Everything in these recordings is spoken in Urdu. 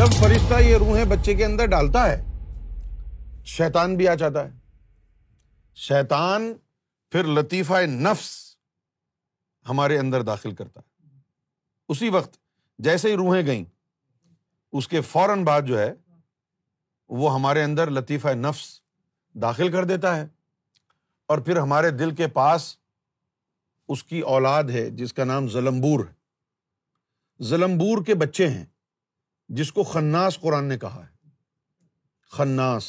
جب فرشتہ یہ روحیں بچے کے اندر ڈالتا ہے شیطان بھی آ جاتا ہے شیطان پھر لطیفہ نفس ہمارے اندر داخل کرتا ہے اسی وقت جیسے ہی روحیں گئیں اس کے فوراً بعد جو ہے وہ ہمارے اندر لطیفہ نفس داخل کر دیتا ہے اور پھر ہمارے دل کے پاس اس کی اولاد ہے جس کا نام زلمبور ہے زلمبور کے بچے ہیں جس کو خناس قرآن نے کہا ہے خناس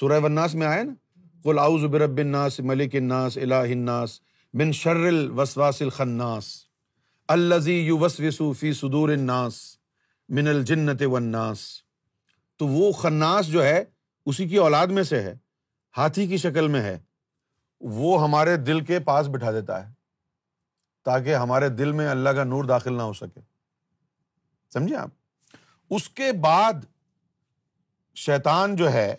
سورہ وناس میں آئے نا کل الناس ملک اناس والناس تو وہ خناس جو ہے اسی کی اولاد میں سے ہے ہاتھی کی شکل میں ہے وہ ہمارے دل کے پاس بٹھا دیتا ہے تاکہ ہمارے دل میں اللہ کا نور داخل نہ ہو سکے سمجھے آپ اس کے بعد شیطان جو ہے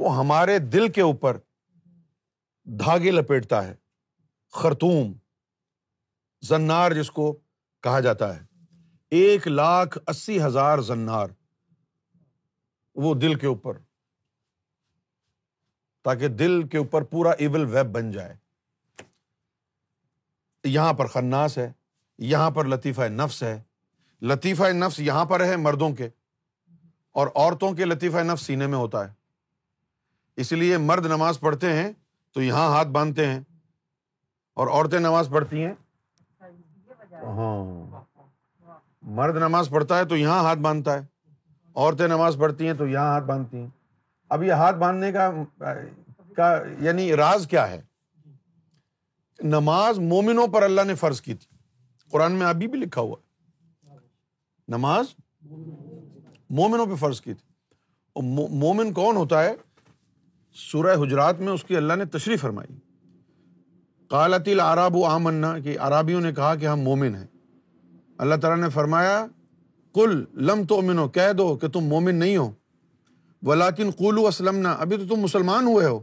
وہ ہمارے دل کے اوپر دھاگے لپیٹتا ہے خرطوم زنار جس کو کہا جاتا ہے ایک لاکھ اسی ہزار زنار وہ دل کے اوپر تاکہ دل کے اوپر پورا ایول ویب بن جائے یہاں پر خناس ہے یہاں پر لطیفہ نفس ہے لطیفہ نفس یہاں پر ہے مردوں کے اور عورتوں کے لطیفہ نفس سینے میں ہوتا ہے اس لیے مرد نماز پڑھتے ہیں تو یہاں ہاتھ باندھتے ہیں اور عورتیں نماز پڑھتی ہیں ہاں مرد نماز پڑھتا ہے تو یہاں ہاتھ باندھتا ہے عورتیں نماز پڑھتی ہیں تو یہاں ہاتھ باندھتی ہیں اب یہ ہاتھ باندھنے کا یعنی راز کیا ہے نماز مومنوں پر اللہ نے فرض کی تھی قرآن میں ابھی بھی لکھا ہوا ہے نماز مومنوں پہ فرض کی تھی مومن کون ہوتا ہے سورہ حجرات میں اس کی اللہ نے تشریح فرمائی کالت العراب و آمنا کہ عرابیوں نے کہا کہ ہم مومن ہیں اللہ تعالیٰ نے فرمایا کل لم تو کہہ دو کہ تم مومن نہیں ہو ولاکن قلو اسلم اسلمنا ابھی تو تم مسلمان ہوئے ہو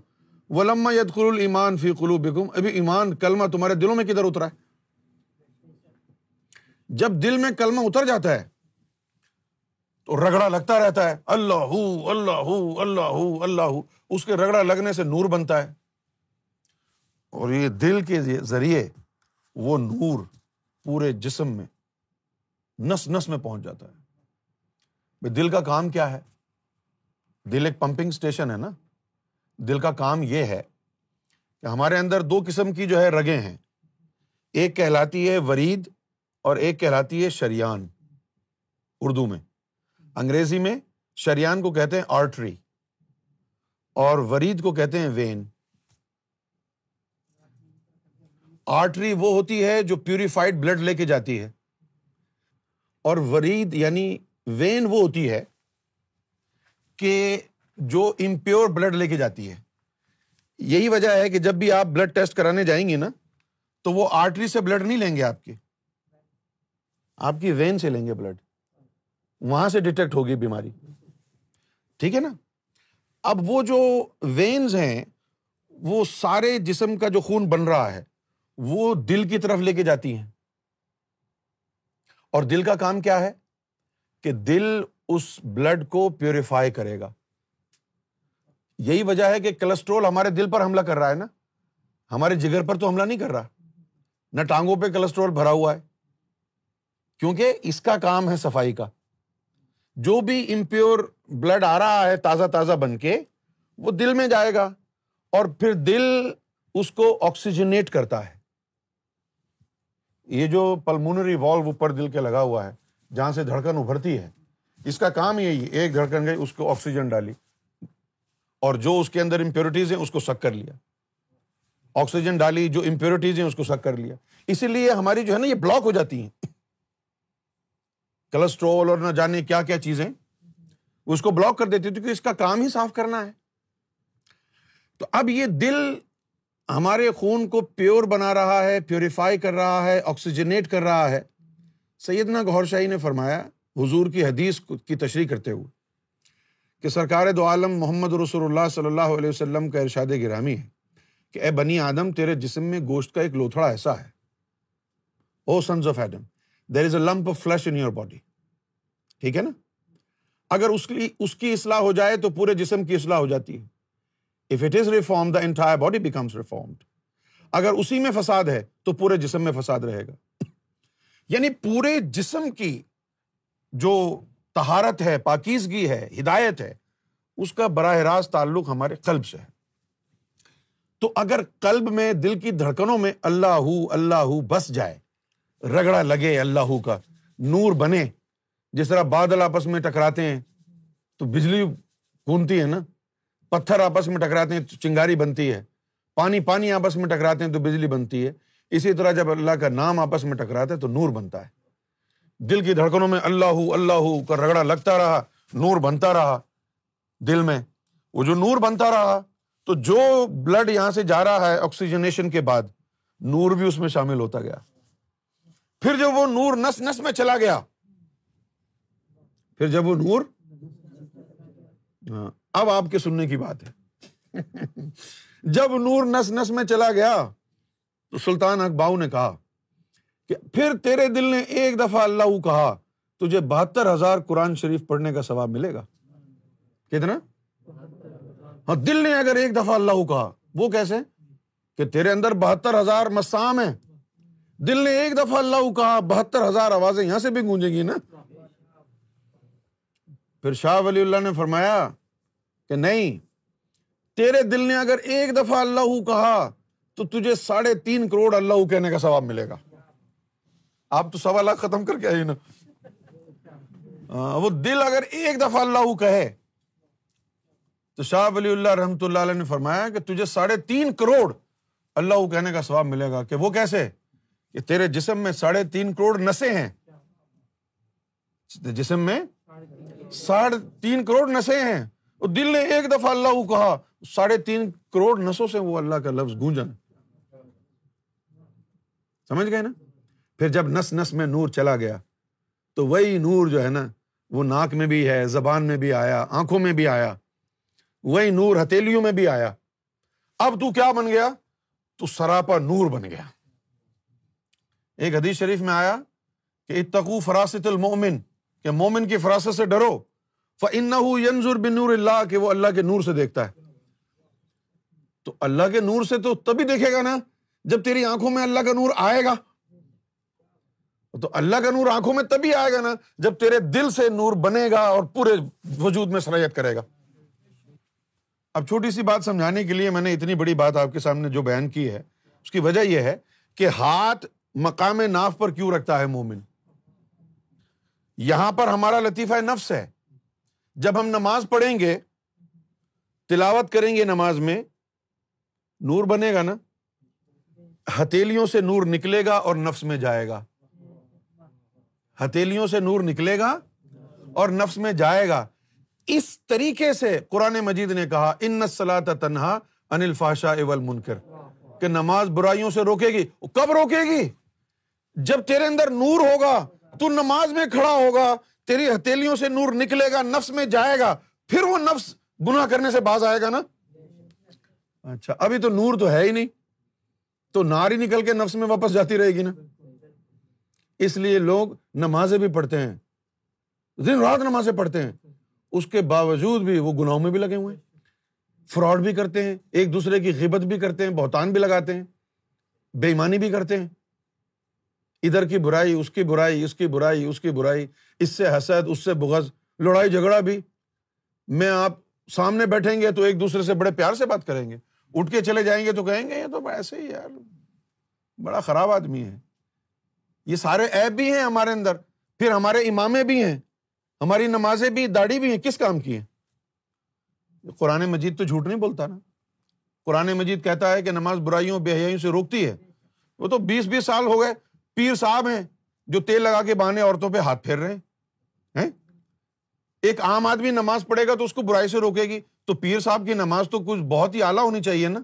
ولما قل المان فی قلو بکم ابھی ایمان کلمہ تمہارے دلوں میں کدھر اترا ہے جب دل میں کلمہ اتر جاتا ہے تو رگڑا لگتا رہتا ہے اللہ ہو اللہ ہو اللہ ہو اللہ ہو اس کے رگڑا لگنے سے نور بنتا ہے اور یہ دل کے ذریعے وہ نور پورے جسم میں نس نس میں پہنچ جاتا ہے دل کا کام کیا ہے دل ایک پمپنگ اسٹیشن ہے نا دل کا کام یہ ہے کہ ہمارے اندر دو قسم کی جو ہے رگیں ہیں ایک کہلاتی ہے ورید اور ایک کہلاتی ہے شریان اردو میں انگریزی میں شریان کو کہتے ہیں آرٹری اور ورید کو کہتے ہیں وین آرٹری وہ ہوتی ہے جو پیوریفائڈ بلڈ لے کے جاتی ہے اور ورید یعنی وین وہ ہوتی ہے کہ جو امپیور بلڈ لے کے جاتی ہے یہی وجہ ہے کہ جب بھی آپ بلڈ ٹیسٹ کرانے جائیں گے نا تو وہ آرٹری سے بلڈ نہیں لیں گے آپ کے آپ کی وین سے لیں گے بلڈ وہاں سے ڈیٹیکٹ ہوگی بیماری ٹھیک ہے نا اب وہ جو وینز ہیں وہ سارے جسم کا جو خون بن رہا ہے وہ دل کی طرف لے کے جاتی ہیں اور دل کا کام کیا ہے کہ دل اس بلڈ کو پیوریفائی کرے گا یہی وجہ ہے کہ کلسٹرول ہمارے دل پر حملہ کر رہا ہے نا ہمارے جگر پر تو حملہ نہیں کر رہا نہ ٹانگوں پہ کلسٹرول بھرا ہوا ہے کیونکہ اس کا کام ہے صفائی کا جو بھی امپیور بلڈ آ رہا ہے تازہ تازہ بن کے وہ دل میں جائے گا اور پھر دل اس کو آکسیجنیٹ کرتا ہے یہ جو پلمونری والو اوپر دل کے لگا ہوا ہے جہاں سے دھڑکن ابھرتی ہے اس کا کام یہی ایک دھڑکن گئی اس کو آکسیجن ڈالی اور جو اس کے اندر امپیورٹیز ہیں اس کو سک کر لیا آکسیجن ڈالی جو امپیورٹیز ہیں اس کو سک کر لیا اسی لیے ہماری جو ہے نا یہ بلاک ہو جاتی ہیں کلسٹرول اور نہ جانے کیا کیا چیزیں اس کو بلاک کر دیتے کیونکہ اس کا کام ہی صاف کرنا ہے تو اب یہ دل ہمارے خون کو پیور بنا رہا ہے پیوریفائی کر رہا ہے آکسیجنیٹ کر رہا ہے سیدنا گہور شاہی نے فرمایا حضور کی حدیث کی تشریح کرتے ہوئے کہ سرکار دو عالم محمد رسول اللہ صلی اللہ علیہ وسلم کا ارشاد گرامی ہے کہ اے بنی آدم تیرے جسم میں گوشت کا ایک لوتھڑا ایسا ہے O sons of Adam there is a lump flesh in your body ٹھیک ہے نا اگر اس کی اس کی اصلاح ہو جائے تو پورے جسم کی اصلاح ہو جاتی ہے if it is reform the entire body becomes reformed اگر اسی میں فساد ہے تو پورے جسم میں فساد رہے گا یعنی پورے جسم کی جو تہارت ہے پاکیزگی ہے ہدایت ہے اس کا براہ راست تعلق ہمارے قلب سے ہے تو اگر کلب میں دل کی دھڑکنوں میں اللہ ہو اللہ ہو بس جائے رگڑا لگے اللہ کا نور بنے جس طرح بادل آپس میں ٹکراتے ہیں تو بجلی گونتی ہے نا پتھر آپس میں ٹکراتے ہیں تو چنگاری بنتی ہے پانی پانی آپس میں ٹکراتے ہیں تو بجلی بنتی ہے اسی طرح جب اللہ کا نام آپس میں ٹکراتا ہے تو نور بنتا ہے دل کی دھڑکنوں میں اللہ اللہ کا رگڑا لگتا رہا نور بنتا رہا دل میں وہ جو نور بنتا رہا تو جو بلڈ یہاں سے جا رہا ہے آکسیجنیشن کے بعد نور بھی اس میں شامل ہوتا گیا پھر جب وہ نور نس نس میں چلا گیا پھر جب وہ نور ہاں، اب آپ کے سننے کی بات ہے جب نور نس نس میں چلا گیا تو سلطان اکباؤ نے کہا کہ پھر تیرے دل نے ایک دفعہ اللہ کہا تجھے بہتر ہزار قرآن شریف پڑھنے کا ثواب ملے گا کتنا ہاں دل نے اگر ایک دفعہ اللہ کہا وہ کیسے کہ تیرے اندر بہتر ہزار مسام ہے دل نے ایک دفعہ اللہ کہا بہتر ہزار آوازیں یہاں سے بھی گونجیں گی نا پھر شاہ ولی اللہ نے فرمایا کہ نہیں تیرے دل نے اگر ایک دفعہ اللہ کہا تو تجھے ساڑھے تین کروڑ اللہ کہنے کا ثواب ملے گا آپ تو سوا لاکھ ختم کر کے آئیے نا ہاں، وہ دل اگر ایک دفعہ اللہ کہے تو شاہ ولی اللہ رحمت اللہ علیہ نے فرمایا کہ تجھے ساڑھے تین کروڑ اللہ کہنے کا ثواب ملے گا کہ وہ کیسے کہ تیرے جسم میں ساڑھے تین کروڑ نسے ہیں جسم میں ساڑھے تین کروڑ نسے ہیں اور دل نے ایک دفعہ اللہ کو کہا ساڑھے تین کروڑ نسوں سے وہ اللہ کا لفظ گونجن سمجھ گئے نا پھر جب نس نس میں نور چلا گیا تو وہی نور جو ہے نا وہ ناک میں بھی ہے زبان میں بھی آیا آنکھوں میں بھی آیا وہی نور ہتیلیوں میں بھی آیا اب تو کیا بن گیا تو سراپا نور بن گیا ایک حدیث شریف میں آیا کہ اتقو فراست فراست المومن کہ کہ مومن کی سے ڈرو وہ اللہ کے نور سے دیکھتا ہے تو اللہ کے نور سے تو تبھی دیکھے گا نا جب تیری آنکھوں میں اللہ کا نور آئے گا تو اللہ کا نور آنکھوں میں تبھی آئے گا نا جب تیرے دل سے نور بنے گا اور پورے وجود میں شرحت کرے گا اب چھوٹی سی بات سمجھانے کے لیے میں نے اتنی بڑی بات آپ کے سامنے جو بیان کی ہے اس کی وجہ یہ ہے کہ ہاتھ مقام ناف پر کیوں رکھتا ہے مومن یہاں پر ہمارا لطیفہ نفس ہے جب ہم نماز پڑھیں گے تلاوت کریں گے نماز میں نور بنے گا نا ہتیلیوں سے نور نکلے گا اور نفس میں جائے گا ہتیلیوں سے نور نکلے گا اور نفس میں جائے گا اس طریقے سے قرآن مجید نے کہا ان نسلا تنہا انل فاشا اول منکر کہ نماز برائیوں سے روکے گی کب روکے گی جب تیرے اندر نور ہوگا تو نماز میں کھڑا ہوگا تیری ہتھیلیوں سے نور نکلے گا نفس میں جائے گا پھر وہ نفس گنا کرنے سے باز آئے گا نا اچھا ابھی تو نور تو ہے ہی نہیں تو نار ہی نکل کے نفس میں واپس جاتی رہے گی نا اس لیے لوگ نمازیں بھی پڑھتے ہیں دن رات نمازیں پڑھتے ہیں اس کے باوجود بھی وہ گناہوں میں بھی لگے ہوئے ہیں فراڈ بھی کرتے ہیں ایک دوسرے کی غیبت بھی کرتے ہیں بہتان بھی لگاتے ہیں بےمانی بھی کرتے ہیں ادھر کی برائی اس کی برائی اس کی برائی اس کی برائی اس سے حسد اس سے بغذ لڑائی جھگڑا بھی میں آپ سامنے بیٹھیں گے تو ایک دوسرے سے بڑے پیار سے بات کریں گے اٹھ کے چلے جائیں گے تو کہیں گے یہ تو ایسے ہی یار بڑا خراب آدمی ہے یہ سارے ایپ بھی ہیں ہمارے اندر پھر ہمارے امامے بھی ہیں ہماری نمازیں بھی داڑھی بھی ہیں کس کام کی ہیں قرآن مجید تو جھوٹ نہیں بولتا نا قرآن مجید کہتا ہے کہ نماز برائیوں بے حیائیوں سے روکتی ہے وہ تو بیس بیس سال ہو گئے پیر صاحب ہیں جو تیل لگا کے بہانے عورتوں پہ ہاتھ پھیر رہے ہیں ایک عام آدمی نماز پڑھے گا تو اس کو برائی سے روکے گی تو پیر صاحب کی نماز تو کچھ بہت ہی اعلیٰ ہونی چاہیے نا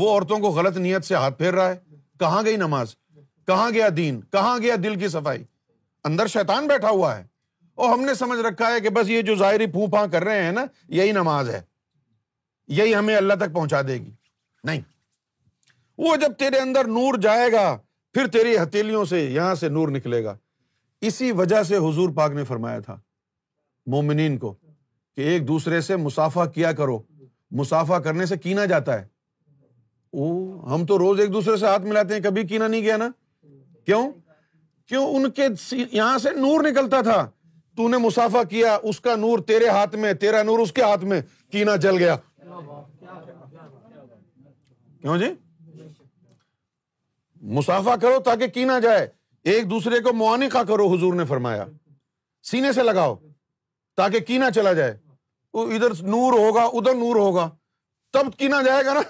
وہ عورتوں کو غلط نیت سے ہاتھ پھیر رہا ہے کہاں گئی نماز کہاں گیا دین کہاں گیا دل کی صفائی اندر شیطان بیٹھا ہوا ہے اور ہم نے سمجھ رکھا ہے کہ بس یہ جو ظاہری پھو پھا کر رہے ہیں نا یہی نماز ہے یہی ہمیں اللہ تک پہنچا دے گی نہیں وہ جب تیرے اندر نور جائے گا پھر تیری ہتھیلیوں سے یہاں سے نور نکلے گا اسی وجہ سے حضور پاک نے فرمایا تھا مومنین کو کہ ایک دوسرے سے مسافہ کیا کرو مسافہ کرنے سے کینا جاتا ہے او ہم تو روز ایک دوسرے سے ہاتھ ملاتے ہیں کبھی کینا نہیں گیا نا کیوں کیوں ان کے یہاں سے نور نکلتا تھا تو نے مسافہ کیا اس کا نور تیرے ہاتھ میں تیرا نور اس کے ہاتھ میں کینا جل گیا کیوں جی مسافہ کرو تاکہ کی نہ جائے ایک دوسرے کو معانقہ کرو حضور نے فرمایا سینے سے لگاؤ تاکہ کی نہ چلا جائے ادھر نور ہوگا ادھر نور ہوگا تب کی نہ جائے گا نا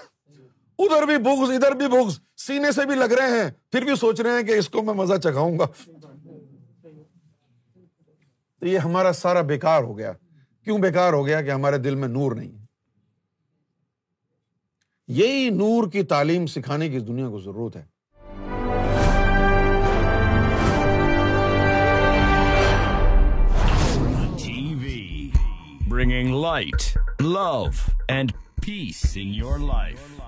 ادھر بھی بغض ادھر بھی بغض سینے سے بھی لگ رہے ہیں پھر بھی سوچ رہے ہیں کہ اس کو میں مزہ چکھاؤں گا تو یہ ہمارا سارا بیکار ہو گیا کیوں بیکار ہو گیا کہ ہمارے دل میں نور نہیں ہے یہی نور کی تعلیم سکھانے کی دنیا کو ضرورت ہے bringing light, love, and peace in your life.